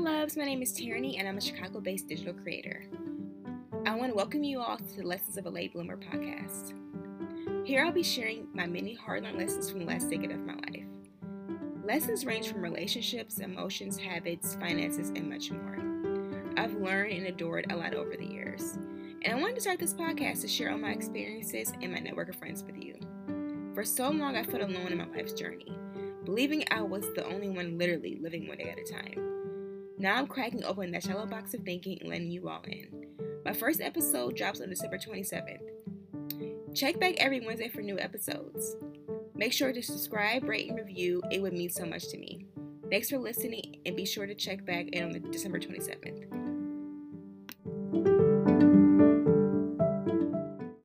loves, my name is Tierney and I'm a Chicago based digital creator. I want to welcome you all to the Lessons of a Late Bloomer podcast. Here I'll be sharing my many hard learned lessons from the last decade of my life. Lessons range from relationships, emotions, habits, finances, and much more. I've learned and adored a lot over the years. And I wanted to start this podcast to share all my experiences and my network of friends with you. For so long, I felt alone in my life's journey, believing I was the only one literally living one day at a time. Now I'm cracking open that shallow box of thinking and letting you all in. My first episode drops on December 27th. Check back every Wednesday for new episodes. Make sure to subscribe, rate, and review. It would mean so much to me. Thanks for listening, and be sure to check back in on December 27th.